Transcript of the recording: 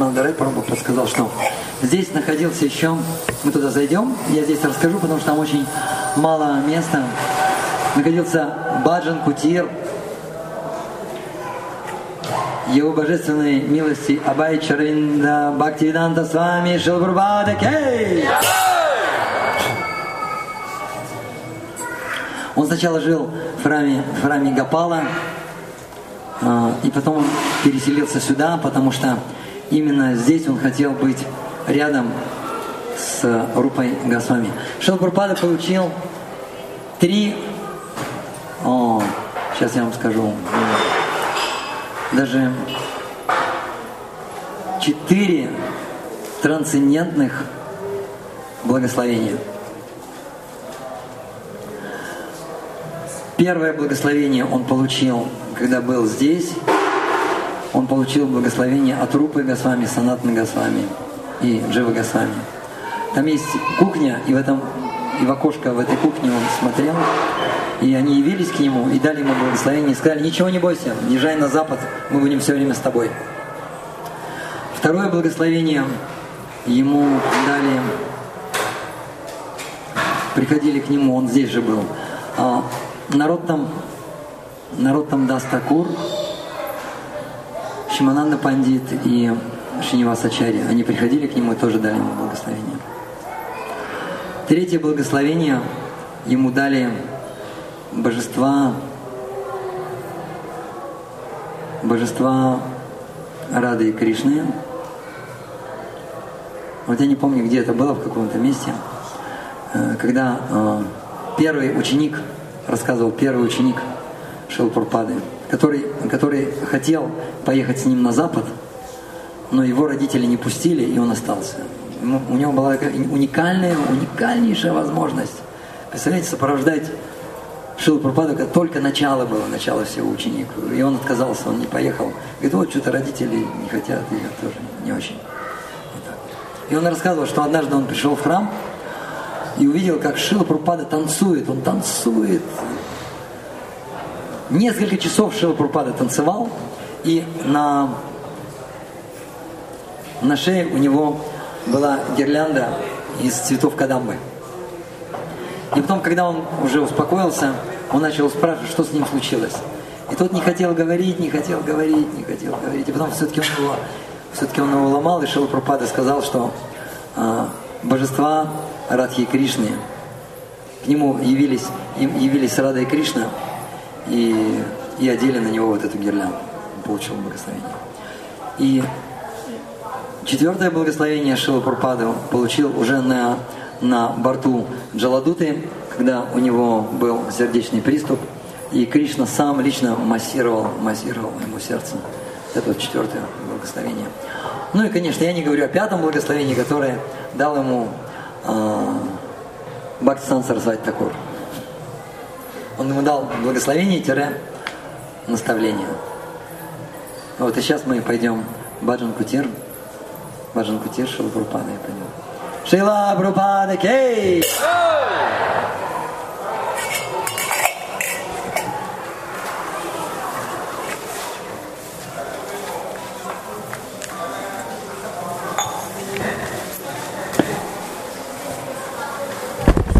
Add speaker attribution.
Speaker 1: Парамандарай Прабhu подсказал, что здесь находился еще, мы туда зайдем, я здесь расскажу, потому что там очень мало места. Находился Баджан Кутир, его божественной милости Абай Чаринда Бхактивиданта с вами Шилбурбада Кей! Он сначала жил в храме, в храме Гапала, а, и потом переселился сюда, потому что именно здесь он хотел быть рядом с Рупой Госвами. Шилпурпада получил три, о, сейчас я вам скажу, даже четыре трансцендентных благословения. Первое благословение он получил, когда был здесь. Он получил благословение от Рупы Госвами, Санатны Госвами и Джива Госвами. Там есть кухня, и в этом и в окошко в этой кухне он смотрел, и они явились к нему и дали ему благословение и сказали, ничего не бойся, езжай на запад, мы будем все время с тобой. Второе благословение ему дали, приходили к нему, он здесь же был. А народ там, народ там даст Такур, Шимананда Пандит и Шинивасачари, они приходили к нему и тоже дали ему благословение. Третье благословение ему дали божества, божества Рады и Кришны. Вот я не помню, где это было, в каком-то месте, э, когда э, первый ученик, рассказывал первый ученик Шилпурпады, который, который хотел поехать с ним на запад, но его родители не пустили, и он остался у него была такая уникальная, уникальнейшая возможность. Представляете, сопровождать Шилу Пропаду, когда только начало было, начало всего ученик. И он отказался, он не поехал. Говорит, вот что-то родители не хотят, и я тоже не очень. И он рассказывал, что однажды он пришел в храм и увидел, как Шила Пропада танцует. Он танцует. Несколько часов Шила Пропада танцевал, и на, на шее у него была гирлянда из цветов кадамбы. И потом, когда он уже успокоился, он начал спрашивать, что с ним случилось. И тот не хотел говорить, не хотел говорить, не хотел говорить. И потом все-таки он его, все-таки он его ломал, и Шила Пропада сказал, что а, божества Радхи Кришны, к нему явились, им явились Рада и Кришна, и, и одели на него вот эту гирлянду. Он получил благословение. И Четвертое благословение Шила Пурпаду получил уже на, на борту Джаладуты, когда у него был сердечный приступ, и Кришна сам лично массировал, массировал ему сердце. Это вот четвертое благословение. Ну и, конечно, я не говорю о пятом благословении, которое дал ему э, Бхактисан Сарасвати Такур. Он ему дал благословение-наставление. Вот и сейчас мы пойдем Баджан Кутир. Баджан Кутир Шила Прупада, я понял. Шила Прупада Кей!